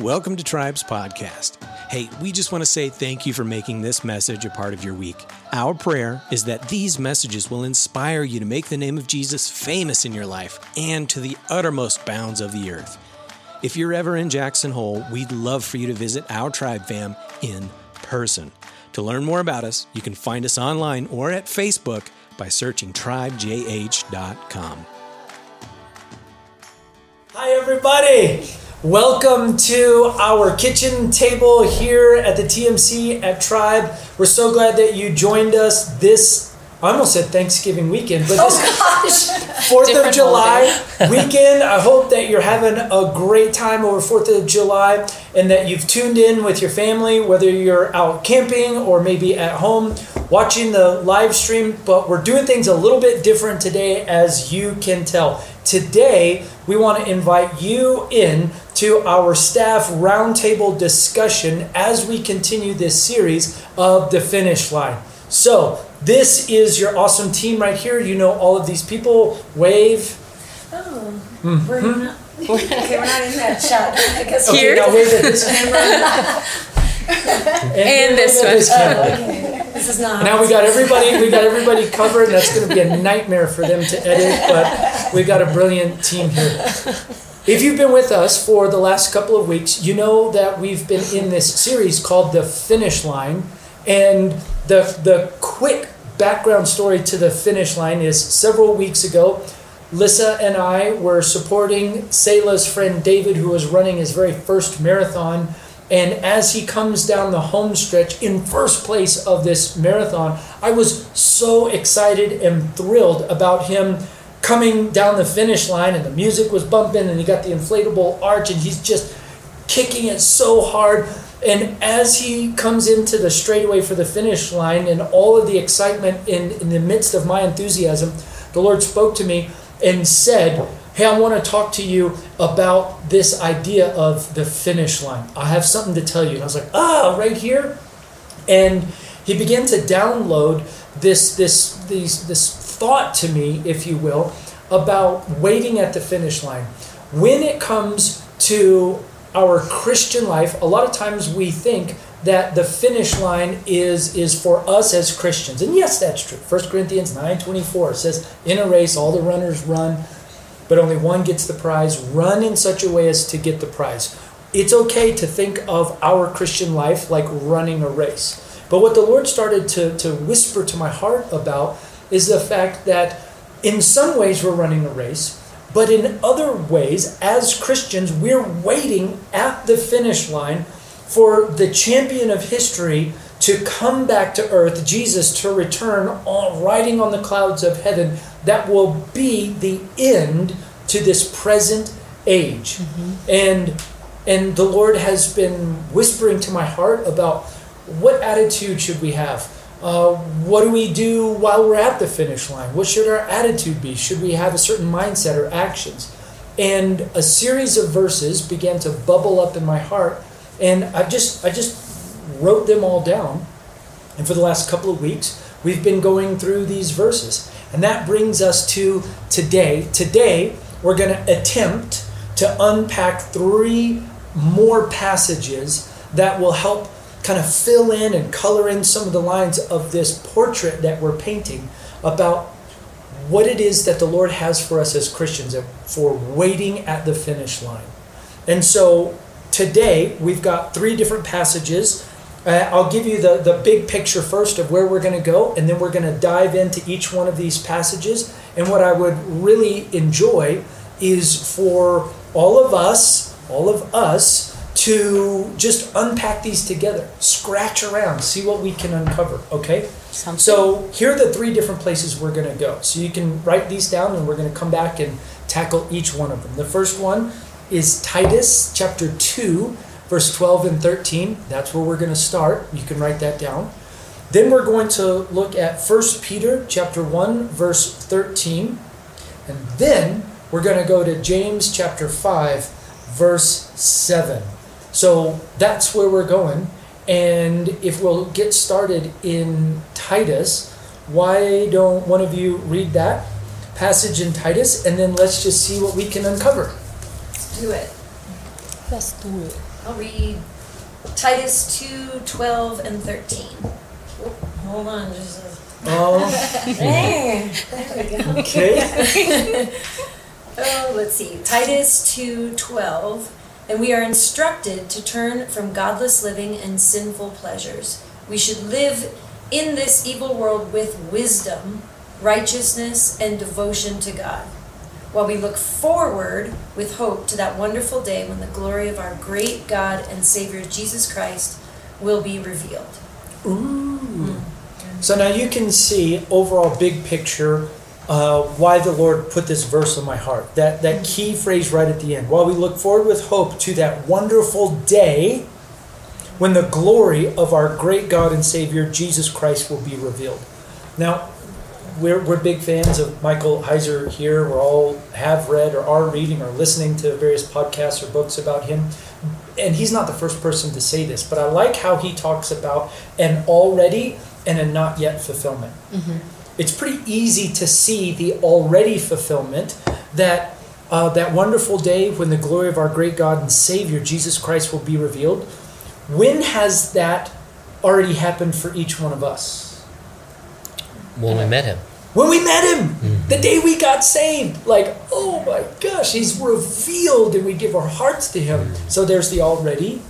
Welcome to Tribes Podcast. Hey, we just want to say thank you for making this message a part of your week. Our prayer is that these messages will inspire you to make the name of Jesus famous in your life and to the uttermost bounds of the earth. If you're ever in Jackson Hole, we'd love for you to visit our Tribe fam in person. To learn more about us, you can find us online or at Facebook by searching tribejh.com. Hi, everybody. Welcome to our kitchen table here at the TMC at Tribe. We're so glad that you joined us this. I almost said Thanksgiving weekend, but this Fourth of July weekend. I hope that you're having a great time over Fourth of July, and that you've tuned in with your family, whether you're out camping or maybe at home watching the live stream. But we're doing things a little bit different today, as you can tell. Today, we want to invite you in to our staff roundtable discussion as we continue this series of the finish line. So, this is your awesome team right here. You know all of these people. Wave. Oh, we're mm-hmm. not. Okay, we're not in that shot. I guess Okay, Here. now wave at this camera. And this wave at one. camera. Okay, this is not. Now we got everybody. We got everybody covered. That's going to be a nightmare for them to edit, but we've got a brilliant team here. If you've been with us for the last couple of weeks, you know that we've been in this series called The Finish Line. And the, the quick background story to the finish line is several weeks ago, Lissa and I were supporting Selah's friend David, who was running his very first marathon. And as he comes down the home stretch in first place of this marathon, I was so excited and thrilled about him coming down the finish line. And the music was bumping, and he got the inflatable arch, and he's just kicking it so hard. And as he comes into the straightaway for the finish line, and all of the excitement in, in the midst of my enthusiasm, the Lord spoke to me and said, Hey, I want to talk to you about this idea of the finish line. I have something to tell you. And I was like, Ah, right here. And he began to download this this these this thought to me, if you will, about waiting at the finish line. When it comes to our Christian life, a lot of times we think that the finish line is is for us as Christians. And yes, that's true. 1 Corinthians 9:24 says, "In a race all the runners run, but only one gets the prize. Run in such a way as to get the prize." It's okay to think of our Christian life like running a race. But what the Lord started to, to whisper to my heart about is the fact that in some ways we're running a race, but in other ways, as Christians, we're waiting at the finish line for the champion of history to come back to earth, Jesus to return on, riding on the clouds of heaven. That will be the end to this present age. Mm-hmm. And and the Lord has been whispering to my heart about what attitude should we have? Uh, what do we do while we're at the finish line? What should our attitude be? Should we have a certain mindset or actions? And a series of verses began to bubble up in my heart, and I just I just wrote them all down. And for the last couple of weeks, we've been going through these verses. And that brings us to today. Today, we're going to attempt to unpack three more passages that will help kind of fill in and color in some of the lines of this portrait that we're painting about what it is that the Lord has for us as Christians for waiting at the finish line. And so today we've got three different passages. Uh, I'll give you the, the big picture first of where we're going to go, and then we're going to dive into each one of these passages. And what I would really enjoy is for all of us, all of us, to just unpack these together, scratch around, see what we can uncover, okay? Sounds So here are the three different places we're going to go. So you can write these down and we're going to come back and tackle each one of them. The first one is Titus chapter 2, verse 12 and 13. That's where we're going to start. You can write that down. Then we're going to look at 1 Peter chapter 1, verse 13. And then we're going to go to James chapter 5, verse 7. So that's where we're going. And if we'll get started in Titus, why don't one of you read that passage in Titus and then let's just see what we can uncover. Let's Do it. Let's do it. I'll read Titus 2 12 and 13. Oh, hold on, just a. Oh, There we go. okay. Oh, let's see. Titus 2:12. And we are instructed to turn from godless living and sinful pleasures. We should live in this evil world with wisdom, righteousness, and devotion to God. While we look forward with hope to that wonderful day when the glory of our great God and Savior Jesus Christ will be revealed. Ooh. Mm. So now you can see overall big picture uh, why the Lord put this verse on my heart. That that key phrase right at the end. While we look forward with hope to that wonderful day when the glory of our great God and Savior Jesus Christ will be revealed. Now, we're, we're big fans of Michael Heiser here. We're all have read or are reading or listening to various podcasts or books about him. And he's not the first person to say this, but I like how he talks about an already and a not yet fulfillment. It's pretty easy to see the already fulfillment that uh, that wonderful day when the glory of our great God and Savior Jesus Christ will be revealed. When has that already happened for each one of us? When we met him. When we met him, the day we got saved, like, oh my gosh, he's revealed and we give our hearts to him. So there's the already,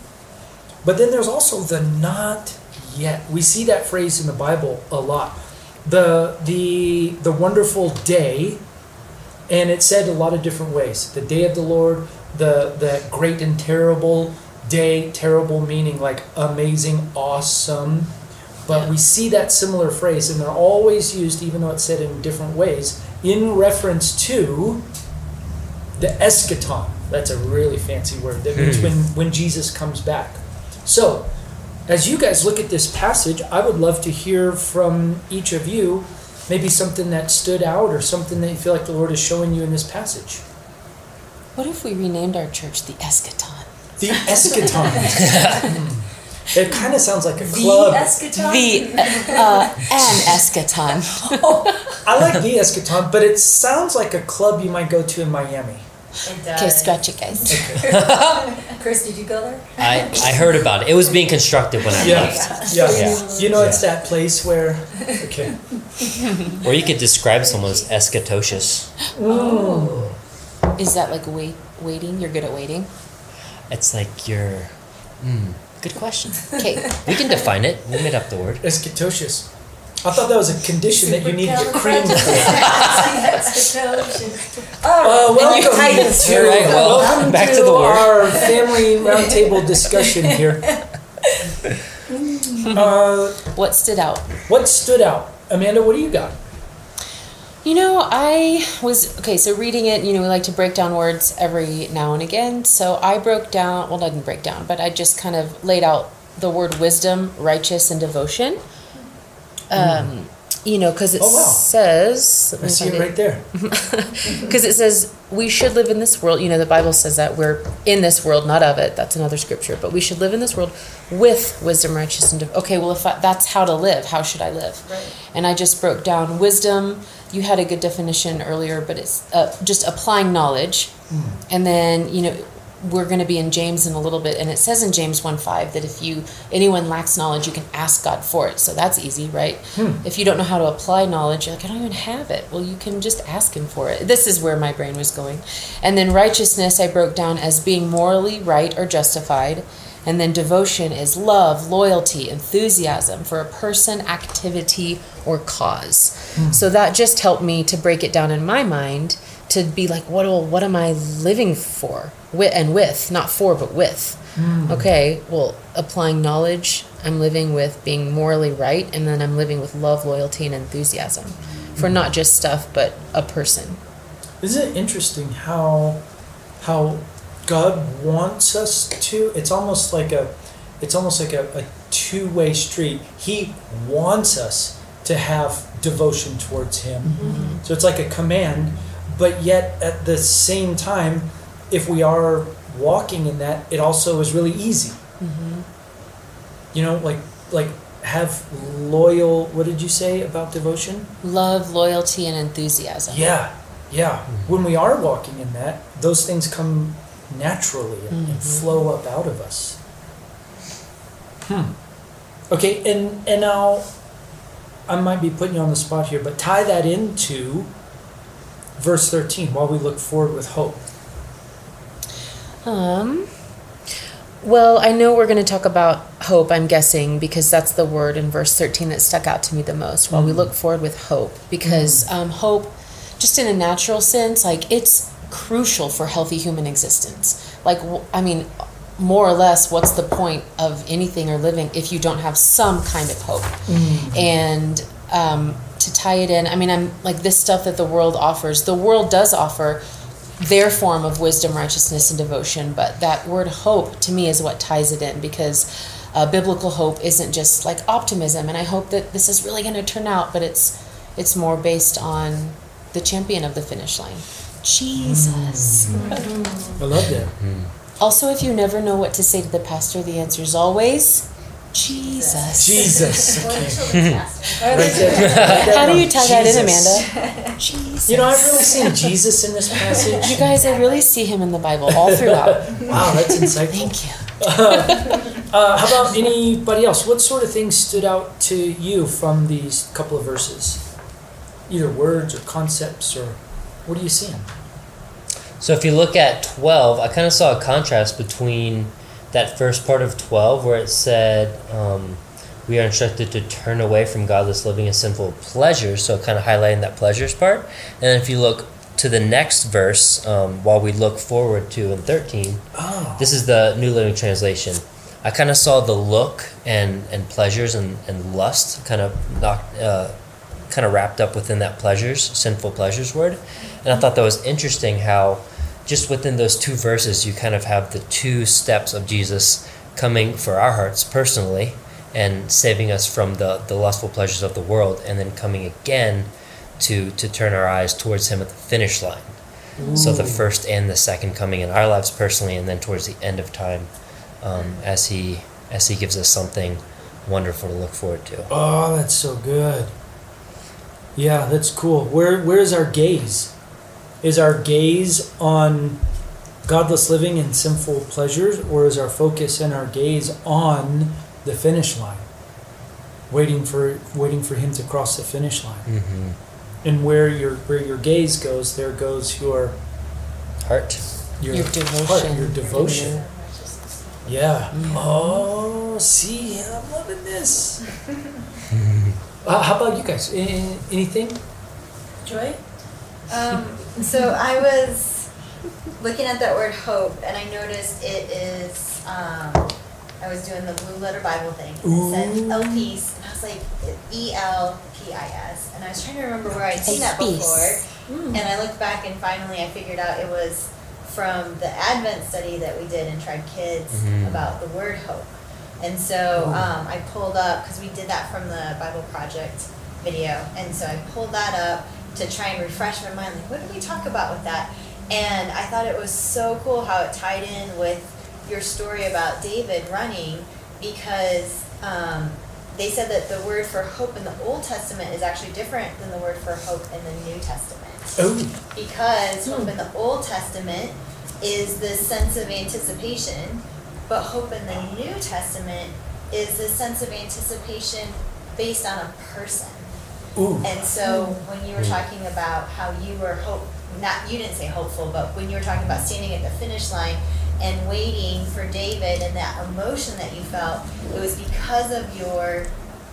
but then there's also the not yet. We see that phrase in the Bible a lot. The the the wonderful day, and it said a lot of different ways. The day of the Lord, the the great and terrible day, terrible meaning like amazing, awesome. But we see that similar phrase, and they're always used, even though it's said in different ways, in reference to the eschaton. That's a really fancy word. That means hmm. when, when Jesus comes back. So, as you guys look at this passage, I would love to hear from each of you maybe something that stood out or something that you feel like the Lord is showing you in this passage. What if we renamed our church the Eschaton? The eschaton. It kind of sounds like a The club. eschaton? The uh, an Eschaton. I like the eschaton, but it sounds like a club you might go to in Miami. It Okay, scratch it, guys. Chris, did you go there? I, I heard about it. It was being constructed when I Yeah. left. Yeah. Yeah. You know, it's that place where. Okay. Or you could describe someone as eschatocious. Is that like wait, waiting? You're good at waiting. It's like you're. Mm, good question. Okay. We can define it. We made up the word. Eschatocious. I thought that was a condition that you needed to cream for. Supercalifragilistic. Uh, Oh, welcome Titus. to, All right, well, welcome back to, to the word. our family roundtable discussion here. Uh, What stood out? what stood out? Amanda, what do you got? You know, I was okay. So reading it, you know, we like to break down words every now and again. So I broke down. Well, I didn't break down, but I just kind of laid out the word wisdom, righteous, and devotion. Um, you know, because it Oh, wow. says. I see it right there. because it says we should live in this world you know the bible says that we're in this world not of it that's another scripture but we should live in this world with wisdom righteousness and de- okay well if I, that's how to live how should i live Right. and i just broke down wisdom you had a good definition earlier but it's uh, just applying knowledge and then you know we're going to be in james in a little bit and it says in james 1 5 that if you anyone lacks knowledge you can ask god for it. So that's easy right? Hmm. If you don't know how to apply knowledge you're like i don't even have it. Well you can just ask him for it. This is where my brain was going. And then righteousness i broke down as being morally right or justified. And then devotion is love loyalty enthusiasm for a person activity or cause. Hmm. So that just helped me to break it down in my mind to be like what what am i living for with and with not for but with hmm. okay well applying knowledge i'm living with being morally right and then i'm living with love loyalty and enthusiasm for not just stuff but a person Isn't it interesting how how God wants us to? It's almost like a it's almost like a, a two way street. He wants us to have devotion towards Him. Mm-hmm. So it's like a command, but yet at the same time, if we are walking in that, it also is really easy. Mm-hmm. You know, like like have loyal. What did you say about devotion? love loyalty and enthusiasm Yeah, yeah. Mm-hmm. When we are walking in that, those things come naturally and, and mm-hmm. flow up out of us. Hmm. Okay, and and now I might be putting you on the spot here, but tie that into verse 13 while we look forward with hope. Um, well, I know we're going to talk about hope, I'm guessing, because that's the word in verse 13 that stuck out to me the most while we look forward with hope. Because um, hope, just in a natural sense, like it's crucial for healthy human existence. Like, I mean, more or less, what's the point of anything or living if you don't have some kind of hope? And um, tie it in, I mean, I'm like this stuff that the world offers, the world does offer their form of wisdom, righteousness, and devotion. But that word hope to me is what ties it in because uh, biblical hope isn't just like optimism. And I hope that this is really going to turn out, but it's it's more based on the champion of the finish line, Jesus. I love that. Also, if you never know what to say to the pastor, the answer is always Jesus. Jesus. Okay. children's pastor. Right there. Right there How do you tie that in, Amanda? Jesus. You know, I've really seen Jesus in this passage. You guys, I really see him in the Bible all throughout. Wow, that's insightful. Thank you. Uh, how about anybody else? What sort of things stood out to you from these couple of verses? Either words or concepts, or what are you seeing? So if you look at 12, I kind of saw a contrast between that first part of 12 where it said um, we are instructed to turn away from godless living and sinful pleasures, so kind of highlighting that pleasures part. And then if you look to the next verse, um, while we look forward to in 13, Oh, this is the New Living Translation. I kind of saw the look and, and pleasures and, and lust kind of knocked, uh, kind of wrapped up within that pleasures, sinful pleasures word. And I thought that was interesting how just within those two verses, you kind of have the two steps of Jesus coming for our hearts personally and saving us from the, the lustful pleasures of the world, and then coming again to, to turn our eyes towards Him at the finish line. So the first and the second coming in our lives personally, and then towards the end of time, um, as he as he gives us something wonderful to look forward to. oh, that's so good. Yeah, that's cool. Where where is our gaze? Is our gaze on godless living and sinful pleasures, or is our focus and our gaze on the finish line? Waiting for waiting for him to cross the finish line. Mm-hmm. And where your where your gaze goes, there goes your Heart. your, Your heart, devotion. your devotion. Amen. Yeah. Mhm. Oh, see, I'm loving this. uh, how about you guys? Anything? Joy? Um, so I was looking at that word hope, and I noticed it is. Um, I was doing the blue letter Bible thing, and it said Ooh. El Peace, and I was like E L P I S, and I was trying to remember where I'd seen that Peace. before, and I looked back, and finally I figured out it was from the Advent study that we did in Tribe Kids Mhm. about the word hope. And so um, I pulled up because we did that from the Bible Project video, and so I pulled that up to try and refresh my mind. Like, what did we talk about with that? And I thought it was so cool how it tied in with your story about David running, because um, they said that the word for hope in the Old Testament is actually different than the word for hope in the New Testament Oh, because hope Hmm. in the Old Testament is this sense of anticipation, but hope in the New Testament is this sense of anticipation based on a person. Ooh. And so when you were talking about how you were hope, not you didn't say hopeful, but when you were talking about standing at the finish line and waiting for David and that emotion that you felt, it was because of your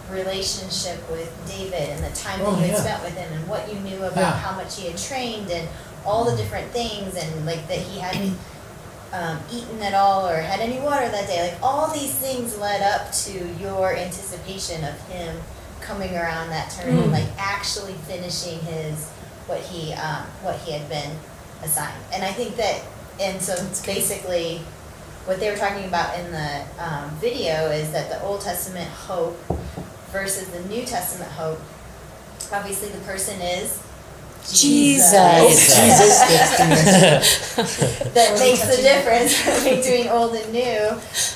relationship with David and the time that Oh, you had yeah. spent with him and what you knew about Yeah. how much he had trained and all the different things and like that he hadn't um, eaten at all or had any water that day. Like all these things led up to your anticipation of him coming around that turn and Mm. like actually finishing his what he um, what he had been assigned. And I think that and so it's basically what they were talking about in the um, video is that the Old Testament hope versus the New Testament hope. Obviously, the person is Jesus. Oh, Jesus. Jesus, that's the answer. that makes the difference between old and new.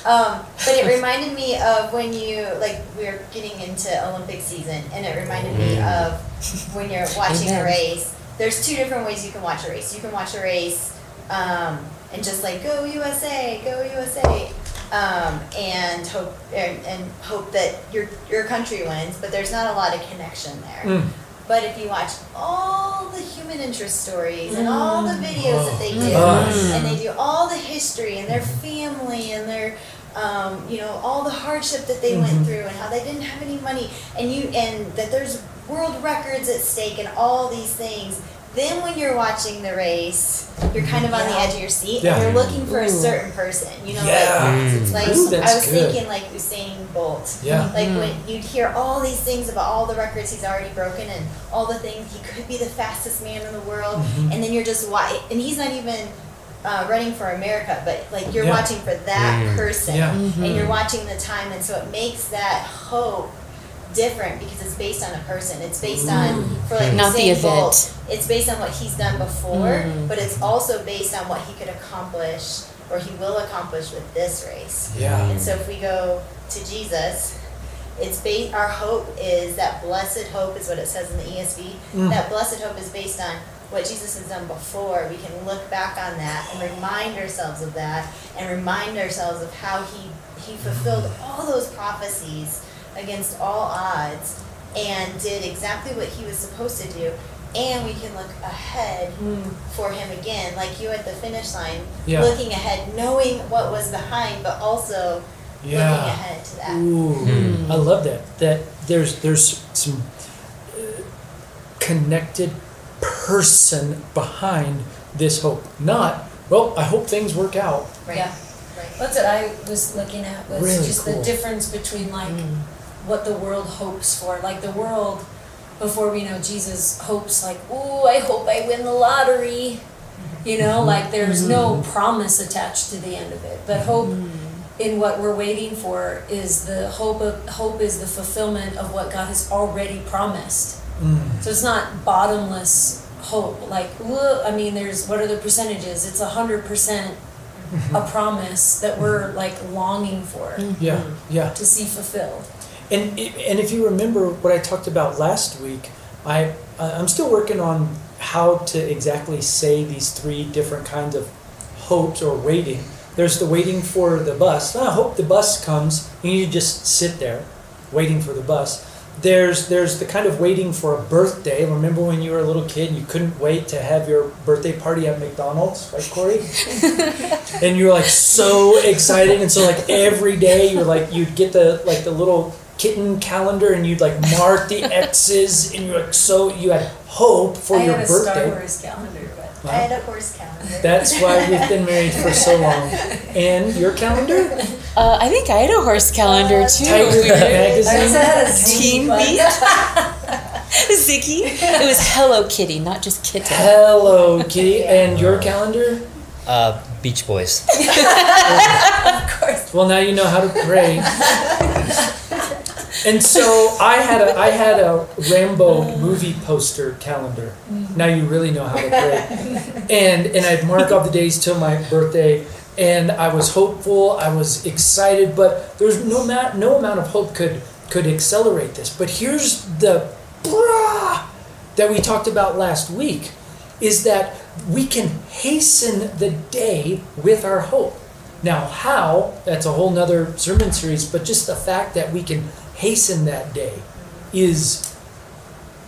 Um, but it reminded me of when you like we are getting into Olympic season, and it reminded me Mm. of when you're watching a race. There's two different ways you can watch a race. You can watch a race um, and just like go USA, go USA, um, and hope and, and hope that your your country wins. But there's not a lot of connection there. Mm. But if you watch all the human interest stories and all the videos that they do, Mm. and they do all the history and their family and their, um, you know, all the hardship that they went through and how they didn't have any money, and you and that there's world records at stake and all these things. Then when you're watching the race, you're kind of on the edge of your seat Yeah. and you're looking for a certain person. You know, Yeah. like it's like Ooh, I was good. thinking like Usain Bolt. Yeah. Like when you'd hear all these things about all the records he's already broken and all the things he could be the fastest man in the world, Mhm. and then you're just wa- and he's not even uh, running for America, but like you're Yeah. watching for that Mm. person, Yeah. and you're watching the time, and so it makes that hope different because it's based on a person. It's based on for like Not the Usain event. Bolt, it's based on what he's done before, Mhm. but it's also based on what he could accomplish or he will accomplish with this race. Yeah. And so if we go to Jesus, it's based, our hope is that blessed hope is what it says in the ESV. Mm. That blessed hope is based on what Jesus has done before. We can look back on that and remind ourselves of that and remind ourselves of how he, he fulfilled all those prophecies against all odds and did exactly what he was supposed to do. And we can look ahead for him again, like you at the finish line, Yeah. looking ahead, knowing what was behind, but also looking ahead to that. Ooh, Hmm. I love that. That there's there's some uh, connected person behind this hope. Not well. I hope things work out. Right. Yeah. Right. That's what I was looking at was Really just cool. the difference between like what the world hopes for. Like the world before we know Jesus hopes like, "Ooh, I hope I win the lottery." You know, mm-hmm. like there's no mm-hmm. promise attached to the end of it. But mm-hmm. hope in what we're waiting for is the hope of hope is the fulfillment of what God has already promised. Mm. So it's not bottomless hope. Like, look, I mean, there's what are the percentages? It's a hundred percent a promise that we're like longing for Yeah, yeah. to see fulfilled. And and if you remember what I talked about last week, I I'm still working on how to exactly say these three different kinds of hopes or waiting. There's the waiting for the bus. I hope the bus comes. And you just sit there, waiting for the bus. There's there's the kind of waiting for a birthday. Remember when you were a little kid, and you couldn't wait to have your birthday party at McDonald's, right, Corey? and you were like so excited, and so like every day you're like you'd get the like the little kitten calendar, and you'd like mark the X's, and you're like so you had hope for I your had a Star. Wars calendar, but I had a horse calendar. That's why we've been married for so long. And your calendar? Uh, I think I had a horse calendar too. Tiger Beat I also had a Teen Ziggy, Beat. Ziggy. It was Hello Kitty, not just kitten. Hello, Kitty. And your calendar? Uh, Beach Boys. Of course. Well, now you know how to pray. And so I had a I had a Rambo movie poster calendar. Now you really know how to pray. And and I'd mark off the days till my birthday. And I was hopeful. I was excited, but there's no ma- no amount of hope could could accelerate this. But here's the brah that we talked about last week is that we can hasten the day with our hope. Now, how? That's a whole nother sermon series, but just the fact that we can hasten that day is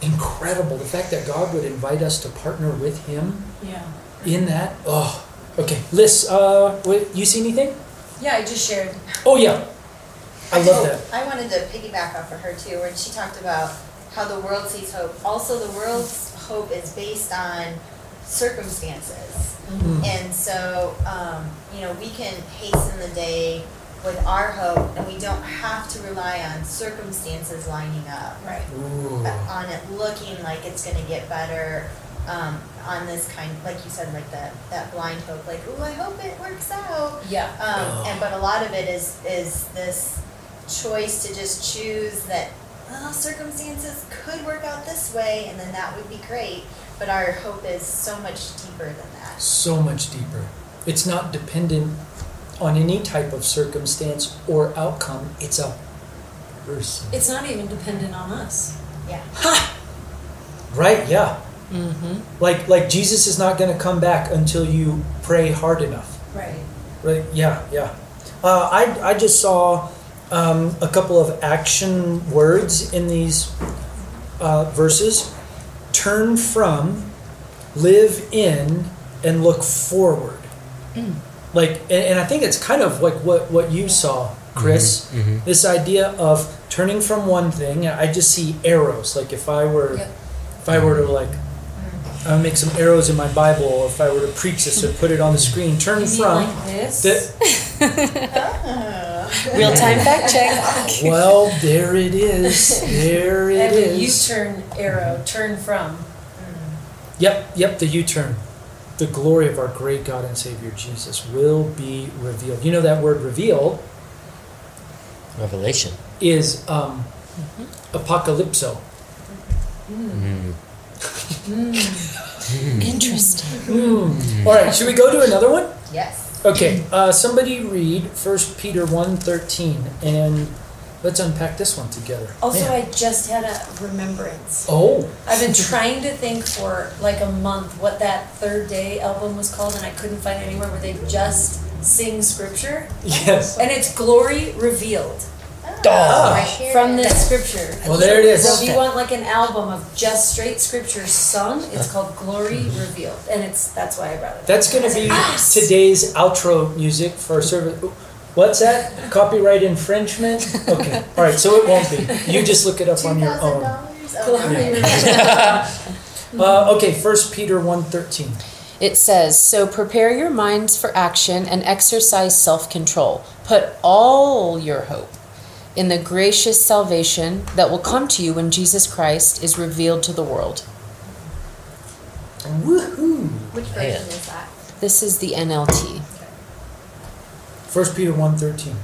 incredible. The fact that God would invite us to partner with Him Yeah. in that. Oh, okay. Liz, uh, wait, you see anything? Yeah, I just shared. Oh, yeah. I love that. I wanted to piggyback off of her too, where she talked about how the world sees hope. Also, the world's hope is based on circumstances. Mm. And so, um, you know, we can hasten the day with our hope, and we don't have to rely on circumstances lining up, Right. Ooh. on it looking like it's going to get better. Um, on this kind, like you said, like that that blind hope, like, oh, I hope it works out. Yeah. Um, and but a lot of it is is this choice to just choose that well, circumstances could work out this way, and then that would be great. But our hope is so much deeper than that. So much deeper. It's not dependent on any type of circumstance or outcome, it's a person. It's not even dependent on us. Yeah. Ha! Right, yeah. Like like Jesus is not going to come back until you pray hard enough. Right. Right? Yeah, yeah. Uh, I I just saw um, a couple of action words in these uh, verses. Turn from, live in, and look forward. Like, and, and I think it's kind of like what what you saw, Chris. mhm. This idea of turning from one thing. I just see arrows. Like if I were, Yep. if I were to like. Uh, make some arrows in my Bible, or if I were to preach this or put it on the screen. Turn from like this? the, Real time fact check. Well, there it is. There it and a is. U-turn arrow, turn from. Yep, yep, the U turn. The glory of our great God and Savior Jesus will be revealed. You know that word reveal Revelation. is um, apocalypso. Mm. Interesting. All right, should we go to another one? Yes. Okay, uh, somebody read 1 Peter 1.13 and let's unpack this one together. Also, Man. I just had a remembrance. Oh, I've been trying to think for like a month what that Third Day album was called, and I couldn't find it anywhere where they just sing scripture. yes. And it's Glory Revealed. Right here from it this is. scripture. Well, there it is. So if you want like an album of just straight scripture sung, it's uh. called Glory Revealed, and it's that's why I brought it. That's going to be Yes. today's outro music for our service. What's that? Copyright infringement? Okay. All right, so it won't be. You just look it up on your own. $2,000? Okay. Revealed. Uh, okay, First Peter 1.13. It says, So prepare your minds for action and exercise self control. Put all your hope in the gracious salvation that will come to you when Jesus Christ is revealed to the world. Woohoo! Which version is that? This is the NLT. First Peter 1.13.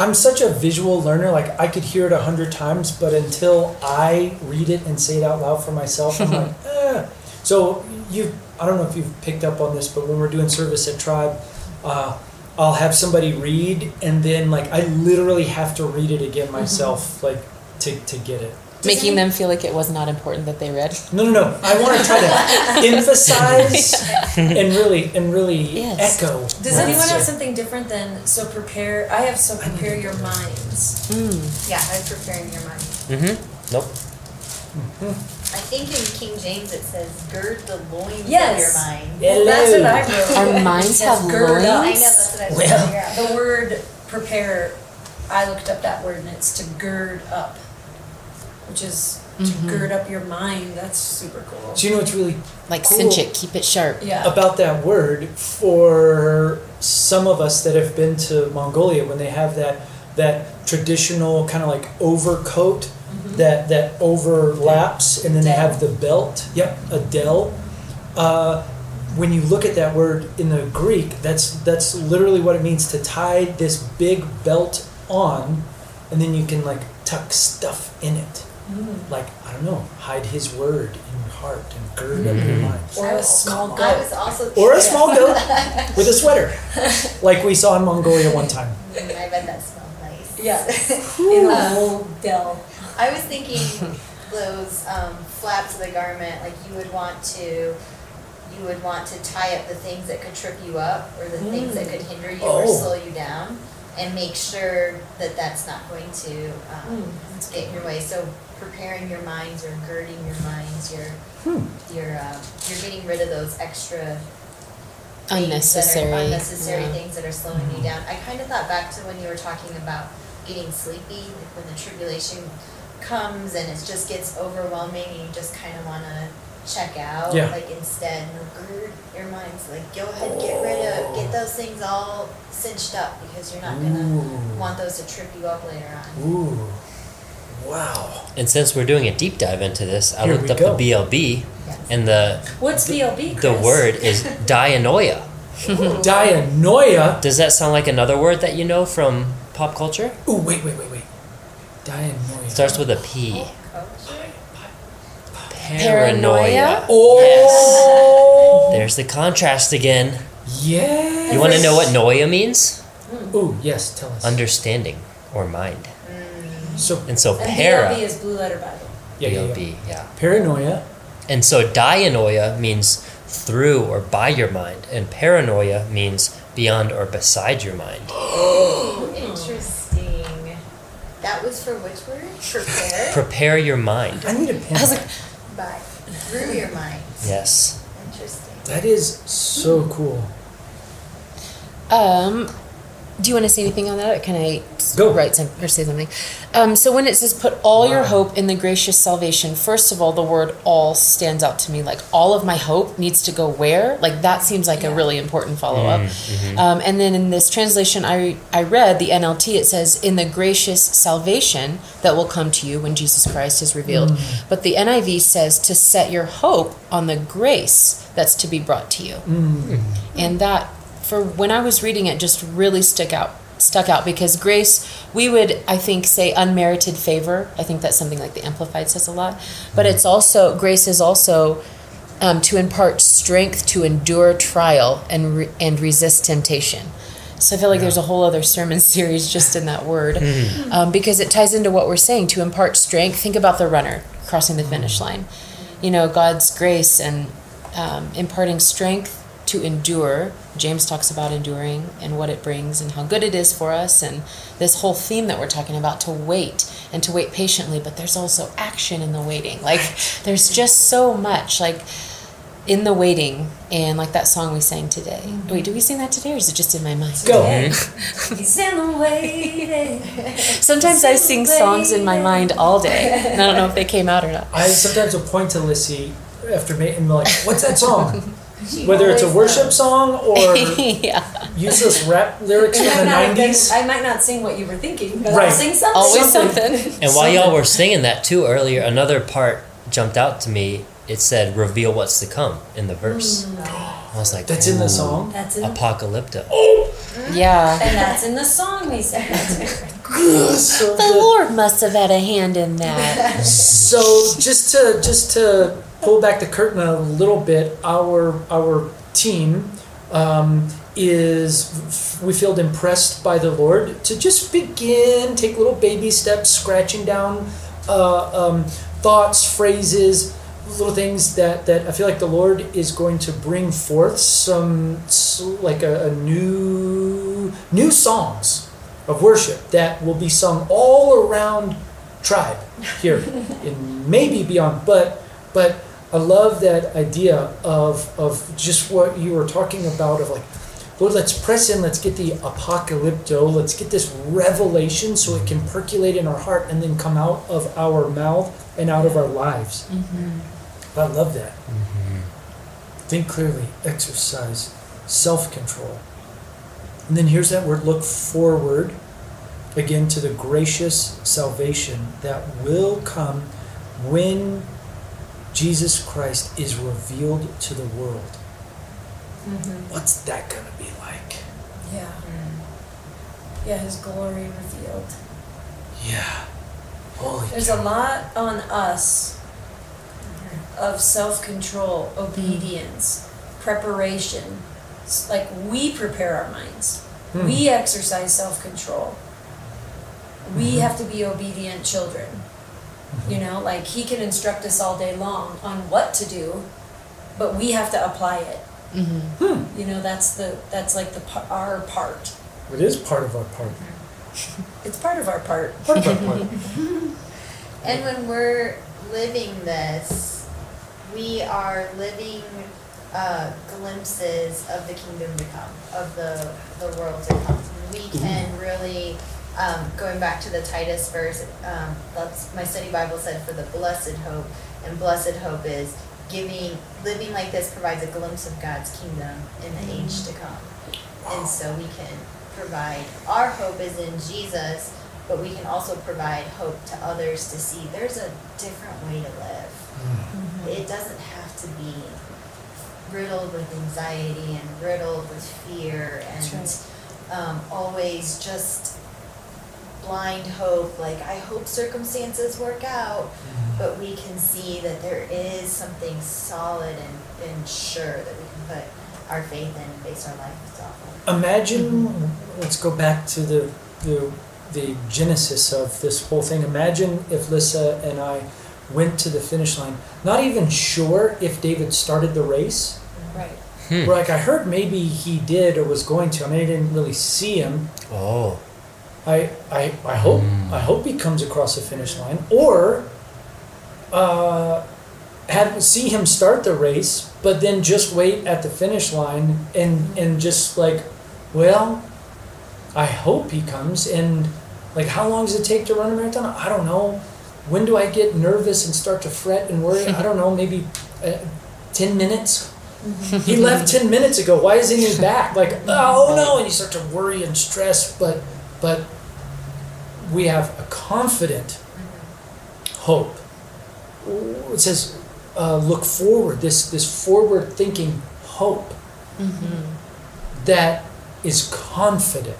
I'm such a visual learner, like I could hear it a hundred times, but until I read it and say it out loud for myself, I'm like, eh. So you, I don't know if you've picked up on this, but when we're doing service at Tribe, uh, I'll have somebody read, and then like I literally have to read it again myself, like to, to get it. Making them feel like it was not important that they read. No, no, no. I want to try to emphasize and really and really Yes. echo. Does what I anyone have something different than so prepare? I have so prepare your minds. Mm. Yeah, I'm preparing your mind. Mm-hmm. Nope. I think in King James it says, gird the loins Yes. of your mind. Hello. That's what I wrote. Our minds have gird up. I know, loins? that's what I Well. trying to. The word prepare, I looked up that word and it's to gird up, which is to Mm-hmm. gird up your mind. That's super cool. Do you know what's really Like Cool. cinch it, keep it sharp. Yeah. about that word for some of us that have been to Mongolia when they have that that traditional kind of like overcoat that that overlaps and then they have the belt. Yep, a deel. Uh, when you look at that word in the Greek, that's that's literally what it means to tie this big belt on, and then you can like tuck stuff in it. Like I don't know, hide His word in your heart and gird up your mind. Or a small I goat. was also Or a small goat with a sweater, like we saw in Mongolia one time. Mm, I bet that smelled nice. Yes. In a wool deel. I was thinking those um, flaps of the garment, like you would want to, you would want to tie up the things that could trip you up or the things that could hinder you or Oh. slow you down, and make sure that that's not going to um, get in your way. So preparing your minds or girding your minds, you're Hmm. you're uh, you're getting rid of those extra things that are Unnecessary. unnecessary yeah. things that are slowing you down. I kind of thought back to when you were talking about getting sleepy, like when the tribulation comes and it just gets overwhelming and you just kind of want to check out. Yeah. Like instead, gird your minds. Like go ahead, get rid of, get those things all cinched up because you're not gonna Ooh. want those to trip you up later on. Ooh, wow. And since we're doing a deep dive into this, I Here looked we up go. the BLB, Yes. and the What's BLB, the Chris? word is dianoia. Dianoia. Does that sound like another word that you know from pop culture? Ooh, wait, wait, wait, wait. Dianoia. It starts with a P. Culture? Paranoia? Oh. There's the contrast again. Yes. You want to know what noia means? Hmm. Ooh, yes. Tell us. Understanding or mind. So And so And para, BLB is Blue Letter Bible. yeah, yeah, yeah. Yeah. Paranoia And so dianoia means through or by your mind, and paranoia means beyond or beside your mind. Oh, Interesting. That was for which word? Prepare? Prepare your mind. I need a pen. I was like, By through your mind. Yes. Interesting. that is so cool. Um, do you want to say anything on that, or can I Go. write some or say something? Um, so when it says "put all your hope in the gracious salvation," first of all, the word "all" stands out to me. Like all of my hope needs to go where? Like that seems like a really important follow up. Um, and then in this translation I I read the NLT, it says "in the gracious salvation that will come to you when Jesus Christ is revealed." But the NIV says to set your hope on the grace that's to be brought to you and that for when i was reading it just really stuck out stuck out because grace we would i think say unmerited favor. I think that's something like the amplified says a lot. But it's also grace is also um, to impart strength to endure trial and re- and resist temptation. So i feel like there's a whole other sermon series just in that word. Um, because it ties into what we're saying to impart strength. Think about the runner crossing the finish line. You know god's grace and um, imparting strength to endure. James talks about enduring and what it brings and how good it is for us, and this whole theme that we're talking about to wait and to wait patiently. But there's also action in the waiting. Like there's just so much like in the waiting, and like that song we sang today. Mm-hmm. Wait, did we sing that today, or is it just in my mind? Go. Mm-hmm. He's in the waiting. Sometimes I sing songs in my mind all day, and I don't know if they came out or not. I sometimes will point to Lissy after me and be like, "What's that song?" Whether it's a worship song or yeah, useless rap lyrics And from I'm the not gonna- '90s. I might not sing what you were thinking, but Right. I'll sing something. always Something. something. And while y'all were singing that too earlier, another part jumped out to me. It said, "Reveal what's to come" in the verse. Mm. I was like, That's in the "Ooh, song. That's in, Apocalypto. Oh! Mm. Yeah. and that's in the song we sang. So The Lord must have had a hand in that. So just to just to pull back the curtain a little bit, our our team um, is we feel impressed by the Lord to just begin take little baby steps, scratching down uh, um, thoughts, phrases, little things that that I feel like the Lord is going to bring forth some like a, a new new songs of worship that will be sung all around tribe here and maybe beyond but but i love that idea of of just what you were talking about of like lord let's press in let's get the apocalypto let's get this revelation so it can percolate in our heart and then come out of our mouth and out of our lives. Mm-hmm. I love that. Mm-hmm. Think clearly exercise self-control. And then here's that word look forward again to the gracious salvation that will come when Jesus Christ is revealed to the world. Mm-hmm. What's that going to be like? yeah. Yeah, his glory revealed. Yeah. Holy There's a lot on us mm-hmm. of self control, obedience, preparation. It's like we prepare our minds, Hmm. we exercise self control. We have to be obedient children. You know, like he can instruct us all day long on what to do, but we have to apply it. Hmm. You know, that's the that's like the our part. It is part of our part. It's part of our part. Part of our part. And when we're living this, we are living uh, glimpses of the kingdom to come, of the, the world to come. We can really, um, going back to the Titus verse, um, that's my study Bible said for the blessed hope, and blessed hope is giving, living like this provides a glimpse of God's kingdom in the age to come. And so we can provide, our hope is in Jesus, but we can also provide hope to others to see there's a different way to live. It doesn't have to be riddled with anxiety and riddled with fear and um, always just blind hope, like I hope circumstances work out, but we can see that there is something solid and, and sure that we can put our faith in and base our lives off of. Imagine, let's go back to the, the, the genesis of this whole thing. Imagine if Lissa and I went to the finish line, not even sure if David started the race. Right. Hmm. Like I heard maybe he did or was going to. I mean, I didn't really see him. Oh. I I, I hope Mm. I hope he comes across the finish line or uh, have see him start the race, but then just wait at the finish line and and just like, well, I hope he comes and like how long does it take to run a marathon? I don't know. When do I get nervous and start to fret and worry? I don't know. Maybe uh, ten minutes. he left 10 minutes ago why isn't he back like oh no and you start to worry and stress but but we have a confident hope. It says uh, look forward this this forward thinking hope that is confident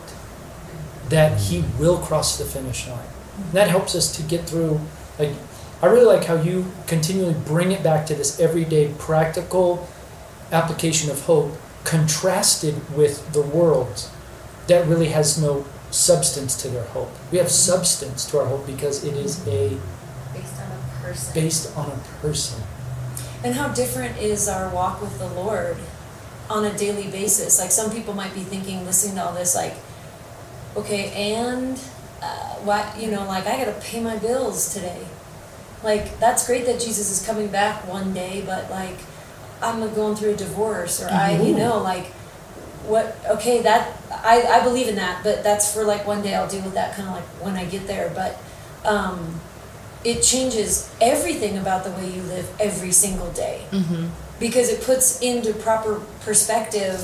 that he will cross the finish line. And that helps us to get through like i really like how you continually bring it back to this everyday practical application of hope contrasted with the world that really has no substance to their hope. We have substance to our hope because it is a Based on a person. based on a person. And how different is our walk with the Lord on a daily basis? Like some people might be thinking, listening to all this, like, okay, and uh, why, you know, like I gotta pay my bills today. Like that's great that Jesus is coming back one day, but like I'm going through a divorce, or I, you know, like what? Okay, that I I believe in that, but that's for like one day. I'll deal with that kind of like when I get there, but. um it changes everything about the way you live every single day because it puts into proper perspective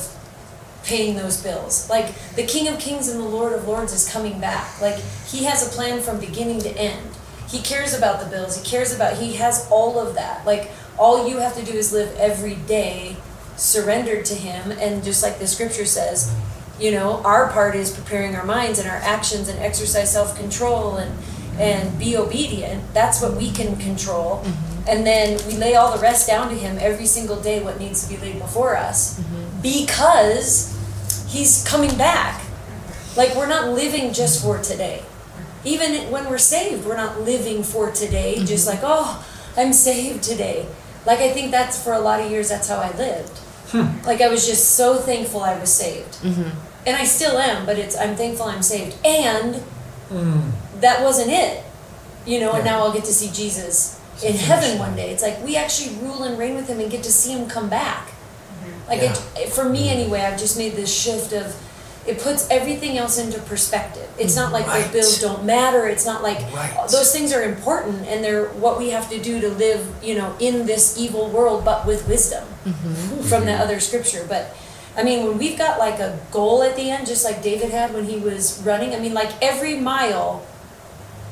paying those bills like the king of kings and the lord of lords is coming back like he has a plan from beginning to end he cares about the bills he cares about he has all of that like all you have to do is live every day surrendered to him and just like the scripture says you know our part is preparing our minds and our actions and exercise self-control and and be obedient. That's what we can control. Mm-hmm. And then we lay all the rest down to him every single day what needs to be laid before us mm-hmm. because he's coming back. Like we're not living just for today. Even when we're saved we're not living for today just mm-hmm. like oh i'm saved today. Like i think that's for a lot of years that's how i lived like i was just so thankful i was saved. Mm-hmm. And i still am but it's i'm thankful i'm saved. And mm. that wasn't it you know and now i'll get to see jesus in heaven one day. It's like we actually rule and reign with him and get to see him come back. Mm-hmm. Like it, it- for me mm. anyway i've just made this shift of it puts everything else into perspective it's not like Right. the bills don't matter it's not like Right. Uh, those things are important and they're what we have to do to live you know in this evil world but with wisdom mm-hmm. from the mm-hmm. other scripture but I mean, when we've got like a goal at the end, just like David had when he was running, I mean, like every mile,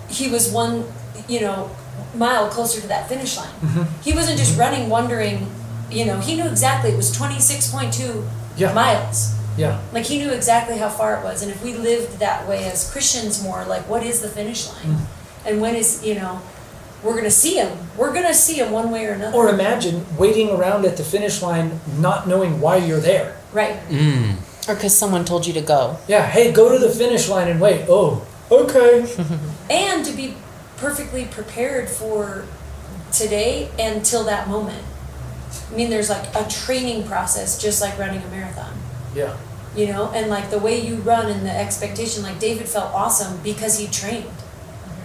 he was one, you know, mile closer to that finish line. Mm-hmm. He wasn't just running wondering, you know, he knew exactly it was 26.2 Yeah. miles. Yeah. Like he knew exactly how far it was. And if we lived that way as Christians more, like what is the finish line? And when is, you know, we're going to see him. We're going to see him one way or another. Or imagine waiting around at the finish line not knowing why you're there. right. Mm. Or because someone told you to go. Yeah, hey, go to the finish line and wait. Oh, okay. and to be perfectly prepared for today until that moment. I mean, there's like a training process, just like running a marathon, Yeah. you know, and like the way you run and the expectation. Like David felt awesome because he trained.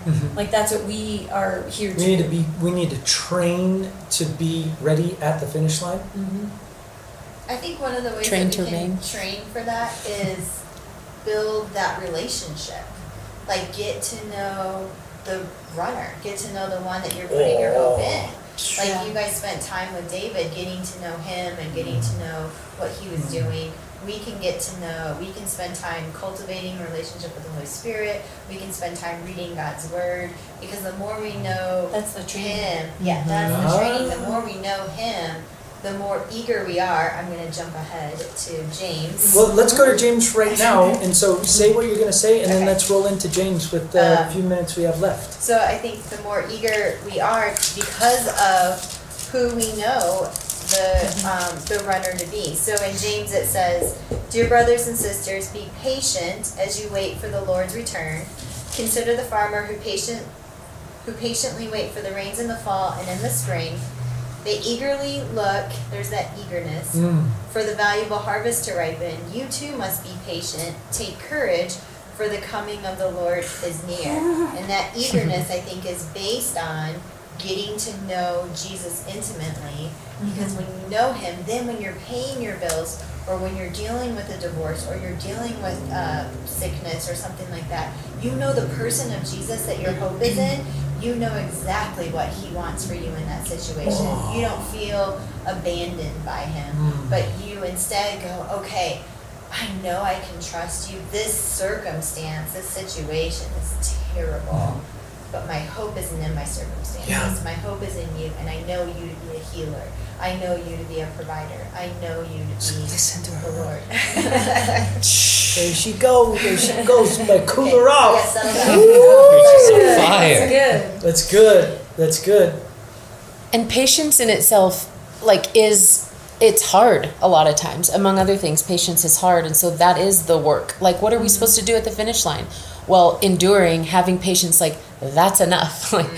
Mm-hmm. Like that's what we are here to We need do. to be we need to train to be ready at the finish line. Mm-hmm. I think one of the ways Train that we to can reign. train for that is build that relationship. Like get to know the runner, get to know the one that you're putting your hope oh. in. Like you guys spent time with David, getting to know him and getting to know what he was mm-hmm. doing. We can get to know, we can spend time cultivating a relationship with the Holy Spirit. We can spend time reading God's Word because the more we know That's the training. him, yeah, that's the training. The more we know him, the more eager we are. I'm going to jump ahead to James. Well, let's go to James right now, and so say what you're going to say, and then let's roll into James with the Um, few minutes we have left. So I think the more eager we are because of who we know the um, the runner to be. So in James it says, "Dear brothers and sisters, be patient as you wait for the Lord's return. Consider the farmer who patient who patiently wait for the rains in the fall and in the spring. They eagerly look, there's that eagerness, Mm. for the valuable harvest to ripen. You too must be patient. Take courage, for the coming of the Lord is near. And that eagerness, I think, is based on getting to know Jesus intimately. Because when you know Him, then when you're paying your bills, or when you're dealing with a divorce, or you're dealing with uh, sickness, or something like that, you know the person of Jesus that your hope is in. You know exactly what He wants for you in that situation. You don't feel abandoned by Him, Mm. but you instead go, okay, I know I can trust you. This circumstance, this situation is terrible, but my hope isn't in my circumstances. Yeah. My hope is in you, and I know you to be a healer. I know you to be a provider. I know you to be Listen to the her. Lord. There she goes. There she goes. Like cool her off. Yes, settle down. Good. fire. That's good. That's good. That's good. And patience in itself, like, is it's hard a lot of times. Among other things, patience is hard, and so that is the work. Like, what are we mm-hmm. supposed to do at the finish line? Well, enduring, having patience, like that's enough. like,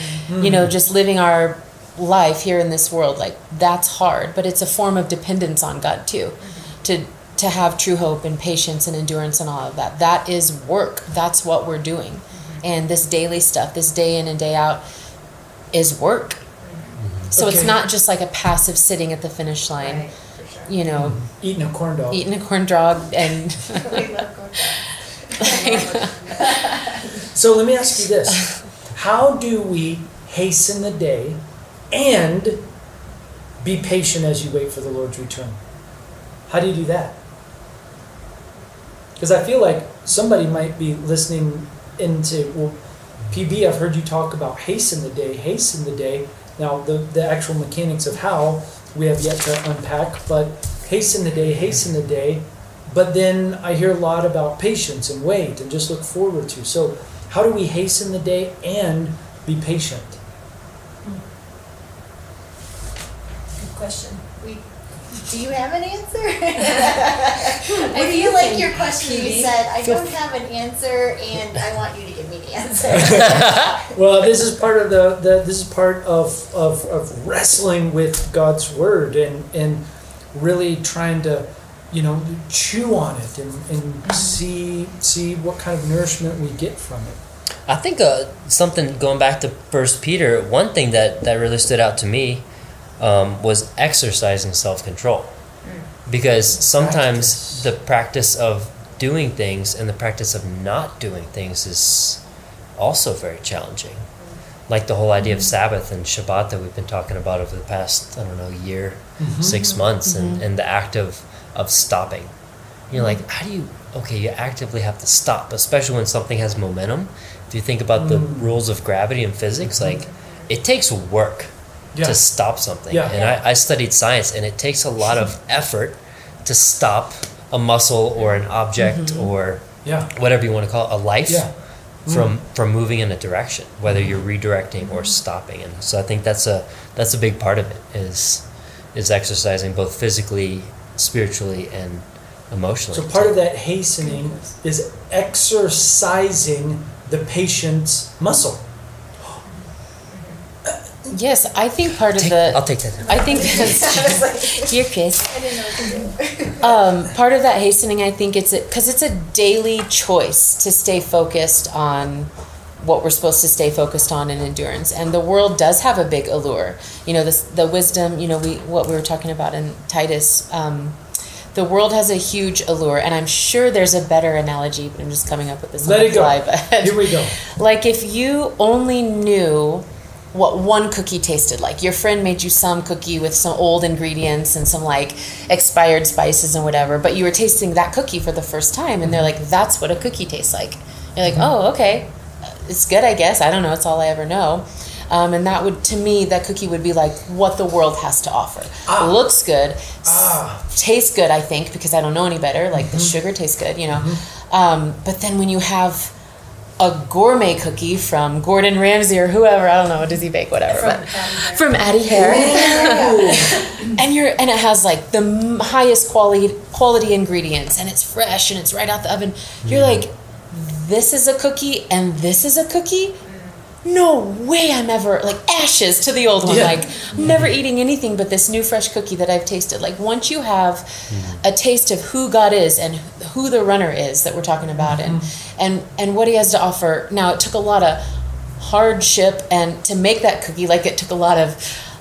you know, just living our life here in this world, like that's hard. But it's a form of dependence on God too, to to have true hope and patience and endurance and all of that. That is work. That's what we're doing, and this daily stuff, this day in and day out, is work. So it's not just like a passive sitting at the finish line, Right, sure. you know, Eating a corn dog. eating a corn dog and So let me ask you this: How do we hasten the day and be patient as you wait for the Lord's return? How do you do that? Because I feel like somebody might be listening into well, PB. I've heard you talk about hasten the day, hasten the day. Now the the actual mechanics of how we have yet to unpack, but hasten the day, hasten the day. But then I hear a lot about patience and wait and just look forward to. So, how do we hasten the day and be patient? Good question. We, do you have an answer? I do you feel like think, your question you PB? said, I Feel don't have an answer and I want you to give me the answer. Well, this is part of the, the this is part of, of, of wrestling with God's word and and really trying to, you know, chew on it and, and see see what kind of nourishment we get from it. I think uh, something going back to First Peter. One thing that that really stood out to me um, was exercising self control, because sometimes Practice. the practice of doing things and the practice of not doing things is also very challenging. Like the whole idea of Sabbath and Shabbat that we've been talking about over the past I don't know year, six months, and, and the act of of stopping. You're like, how do you? Okay, you actively have to stop, especially when something has momentum. If you think about the mm. rules of gravity and physics, mm-hmm. like it takes work Yeah. to stop something. Yeah. And I, I studied science, and it takes a lot of effort to stop a muscle or an object mm-hmm. or Yeah. whatever you want to call it, a life Yeah. from mm. from moving in a direction, whether mm-hmm. you're redirecting or stopping. And so I think that's a that's a big part of it is is exercising both physically, spiritually, and emotionally. So part of that hastening is exercising the patient's muscle. yes, I think part of Take- the I'll take that. I think I that's was like, here, Chris. I didn't know what to do. Um, part of that hastening, I think it's because it's a daily choice to stay focused on what we're supposed to stay focused on in endurance. And the world does have a big allure. You know, this, the wisdom. You know, we what we were talking about in Titus. Um, the world has a huge allure, and I'm sure there's a better analogy, but I'm just coming up with this Let it the go. fly. But Here we go. like if you only knew what one cookie tasted like. Your friend made you some cookie with some old ingredients and some like expired spices and whatever, but you were tasting that cookie for the first time and they're like, that's what a cookie tastes like. You're like, oh, okay. It's good, I guess. I don't know. It's all I ever know. Um, and that would, to me, that cookie would be like what the world has to offer. Ah. Looks good, Ah. tastes good, I think, because I don't know any better. Like the sugar tastes good, you know. Um, but then when you have a gourmet cookie from Gordon Ramsay or whoever, I don't know, what does he bake whatever, From but Patty from Addie Hare. and you're and it has like the highest quality quality ingredients and it's fresh and it's right out the oven. You're like this is a cookie and this is a cookie? no way I'm ever like ashes to the old one. Yeah. Like I'm never eating anything but this new fresh cookie that I've tasted. Like once you have a taste of who God is and who the runner is that we're talking about and mm-hmm. and and what he has to offer. Now it took a lot of hardship and to make that cookie like it took a lot of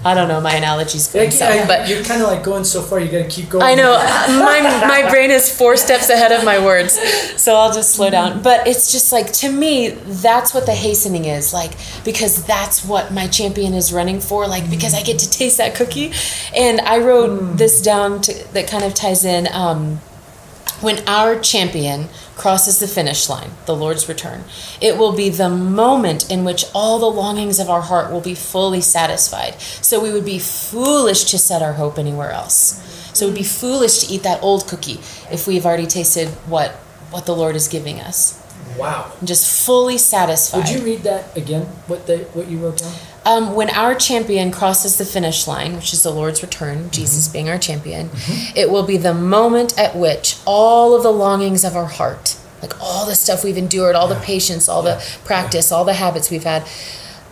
I don't know my analogies going Like, south, I- but you're kind of like going so far. You got to keep going. I know my my brain is four steps ahead of my words, so I'll just slow down. But it's just like to me, that's what the hastening is like because that's what my champion is running for. Like because I get to taste that cookie, and I wrote this down to, that kind of ties in. Um, when our champion crosses the finish line, the Lord's return, it will be the moment in which all the longings of our heart will be fully satisfied. So we would be foolish to set our hope anywhere else. So it would be foolish to eat that old cookie if we've already tasted what what the Lord is giving us. Wow. Just fully satisfied. Would you read that again? What they what you wrote down? Um, when our champion crosses the finish line, which is the Lord's return, Jesus being our champion, it will be the moment at which all of the longings of our heart, like all the stuff we've endured, all the patience, all the practice, all the habits we've had,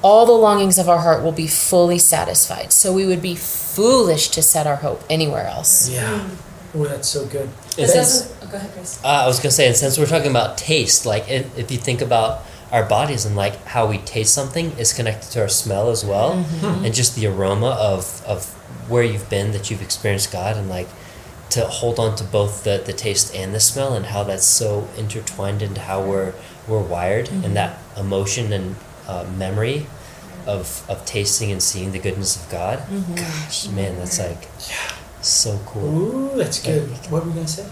all the longings of our heart will be fully satisfied. So we would be foolish to set our hope anywhere else. Yeah. Oh, that's so good. It Oh, go ahead, Chris. Uh, I was gonna say, and since we're talking about taste, like if, if you think about our bodies and like how we taste something is connected to our smell as well, mm-hmm. and just the aroma of of where you've been that you've experienced God, and like to hold on to both the the taste and the smell, and how that's so intertwined into how we're we're wired, and mm-hmm. that emotion and uh, memory of of tasting and seeing the goodness of God. Mm-hmm. Gosh, man, that's like so cool. Ooh, that's good. What were we gonna say?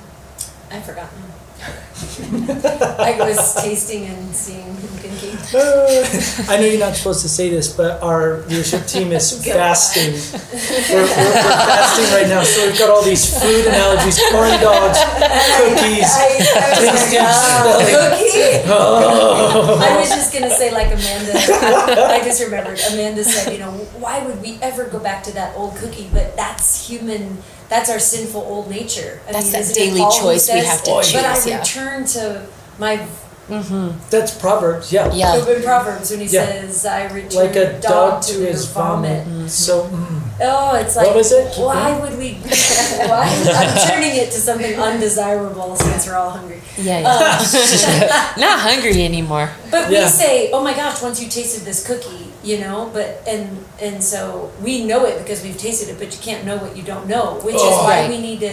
I've forgotten. I was tasting and seeing and thinking. Uh, I know you're not supposed to say this, but our leadership team is fasting. We're, we're, we're fasting right now, so we've got all these food analogies: corn dogs, cookies. tasting, smelling. Cookie. Oh. I was just gonna say like Amanda. I just remembered Amanda said, you know, why would we ever go back to that old cookie? But that's human. That's our sinful old nature. I That's mean, that isn't it daily Paul who choice we have to choose. But choose, I yeah. return to my mm-hmm. That's Proverbs, yeah. Yeah. in Proverbs when he Yeah. says, "I return Like a dog to their his vomit. Mm-hmm. So, mm. Oh, it's like What was it? Keep why going. would we? why? I'm turning it to something undesirable since we're all hungry. Yeah, yeah. Um, Not hungry anymore. But Yeah. we say, "Oh my gosh!" Once you tasted this cookie, you know. But and and so we know it because we've tasted it. But you can't know what you don't know, which is Oh. why Right. we need to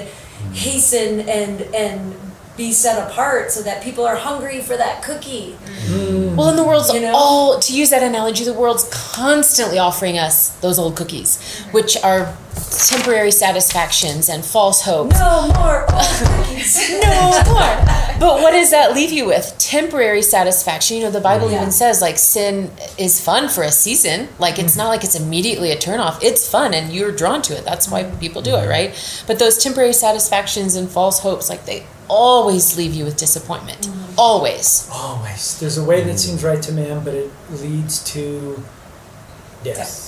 hasten and and be set apart so that people are hungry for that cookie. Mm-hmm. Well, in the world's You know? all to use that analogy, the world's constantly offering us those old cookies, which are temporary satisfactions and false hopes. No more old cookies. No more. But what does that leave you with? Temporary satisfaction. You know, the Bible Yeah. even says like sin is fun for a season. Like it's mm-hmm. not like it's immediately a turnoff. It's fun and you're drawn to it. That's why people do it, right? But those temporary satisfactions and false hopes, like they always leave you with disappointment. Mm-hmm. Always. always. There's a way that seems right to man, but it leads to death.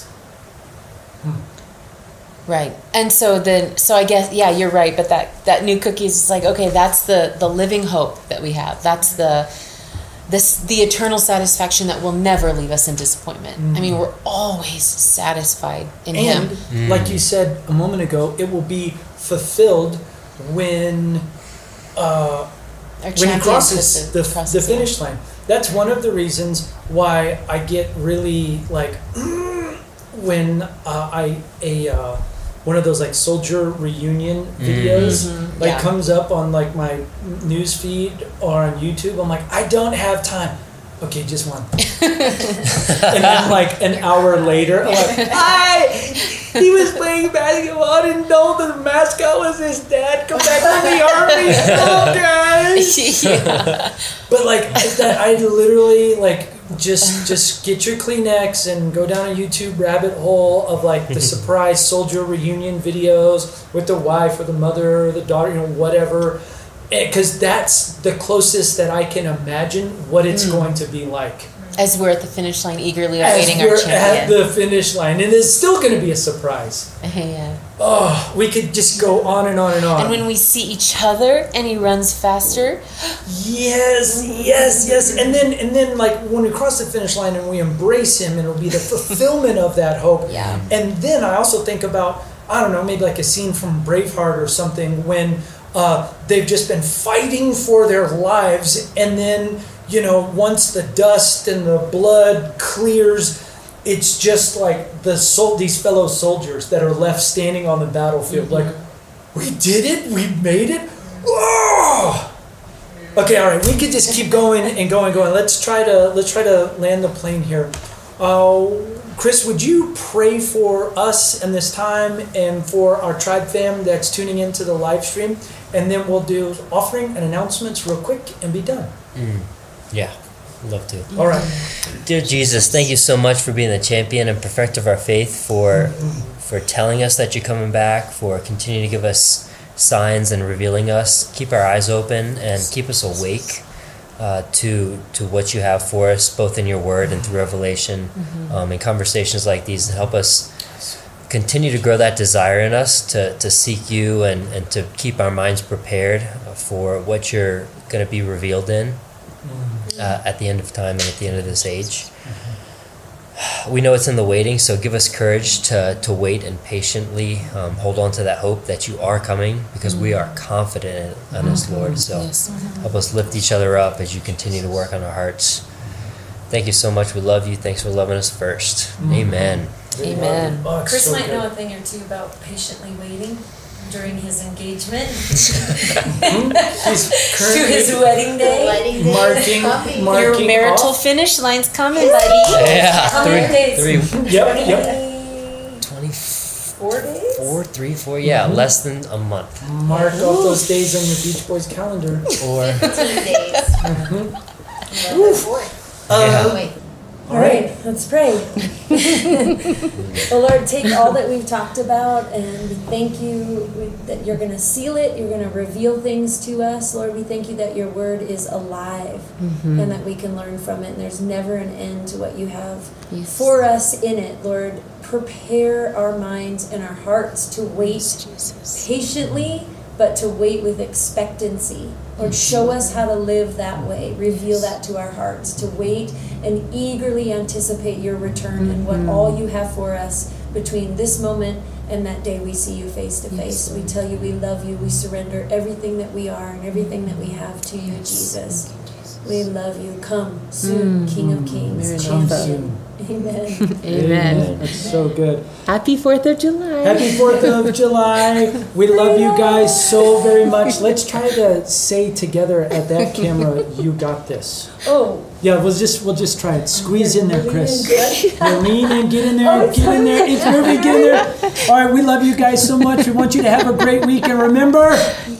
Right. And so then so I guess yeah, you're right, but that that new cookies is like okay, that's the the living hope that we have. That's the this the eternal satisfaction that will never leave us in disappointment. I mean, mm. we're always satisfied in And him. like you said a moment ago, it will be fulfilled when uh, when he crosses the, crosses the finish line. That's one of the reasons why I get really like when uh, I a uh, one of those like soldier reunion videos Mhm. like Yeah. comes up on like my news feed or on YouTube. I'm like, I don't have time. Okay, just one. and then like an hour later, I'm like, I he was playing basketball. I didn't know the mascot was his dad. Come back from the army. Oh, guys. yeah. But like that, I literally like just just get your Kleenex and go down a YouTube rabbit hole of like the surprise soldier reunion videos with the wife or the mother or the daughter, you know, whatever. Eh, because that's the closest that I can imagine what it's hmm. going to be like. As we're at the finish line, eagerly awaiting our we're at the finish line, and it's still going to be a surprise. yeah. Oh, we could just go on and on and on. And when we see each other and he runs faster, Yes, yes, yes. And then and then like when we cross the finish line and we embrace him, it'll be the fulfillment of that hope. Yeah. And then I also think about I don't know maybe like a scene from Braveheart or something when uh, they've just been fighting for their lives, and then you know once the dust and the blood clears. It's just like the sol- these fellow soldiers that are left standing on the battlefield, like, we did it, we made it. Oh! Okay, all right. We could just keep going and going, and going. Let's try to let's try to land the plane here. Uh, Chris, would you pray for us in this time and for our tribe fam that's tuning into the live stream, and then we'll do offering and announcements real quick and be done. Yeah, love to. All right. Dear Jesus, thank you so much for being the champion and perfect of our faith, for for telling us that you're coming back, for continuing to give us signs and revealing us. Keep our eyes open and keep us awake uh, to to what you have for us, both in your word and through revelation, um, in conversations like these, and help us continue to grow that desire in us to, to seek you and, and to keep our minds prepared for what you're going to be revealed in uh, at the end of time and at the end of this age. We know it's in the waiting, so give us courage to, to wait and patiently um, hold on to that hope that you are coming because we are mm-hmm. confident in us, mm-hmm. Lord. So Yes. Uh-huh. help us lift each other up as you continue to work on our hearts. Thank you so much. We love you. Thanks for loving us 1st mm-hmm. Amen. Amen. Oh, it's Chris so might good. know a thing or two about patiently waiting during his engagement hmm? He's to his wedding day. Wedding day marking coming. marking your marital off. finish line's coming, buddy. Yeah, How many days? three, three, Yep, yep. 24, Four days? three, four, yeah, mm-hmm. less than a month. Mark off those days on your Beach Boys calendar. Or, 15 days. Mm-hmm. November 4th. yeah. Um, oh, wait. All right, let's pray. well, Lord, take all that we've talked about and we thank you that you're going to seal it. You're going to reveal things to us. Lord, we thank you that your word is alive mm-hmm. and that we can learn from it. And there's never an end to what you have Yes. for us in it. Lord, prepare our minds and our hearts to wait patiently, but to wait with expectancy. Lord, show us how to live that way. Reveal that to our hearts, to wait and eagerly anticipate your return and what all you have for us between this moment and that day we see you face to face. We tell you we love you. We surrender everything that we are and everything that we have to you, Jesus. We love you. Come soon, King of Kings, Come champion. Amen. Amen. That's so good. Happy 4th of July. Happy 4th of July. We love you guys so very much. Let's try to say together at that camera, you got this. Oh, Yeah, we'll just we'll just try it. Squeeze in there, Chris. Yeah, lean in, get in there, get in there. It's Ruby, get in there. All right, we love you guys so much. We want you to have a great week and remember,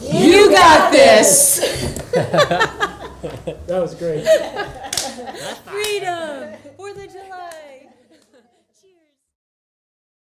You got this. that was great.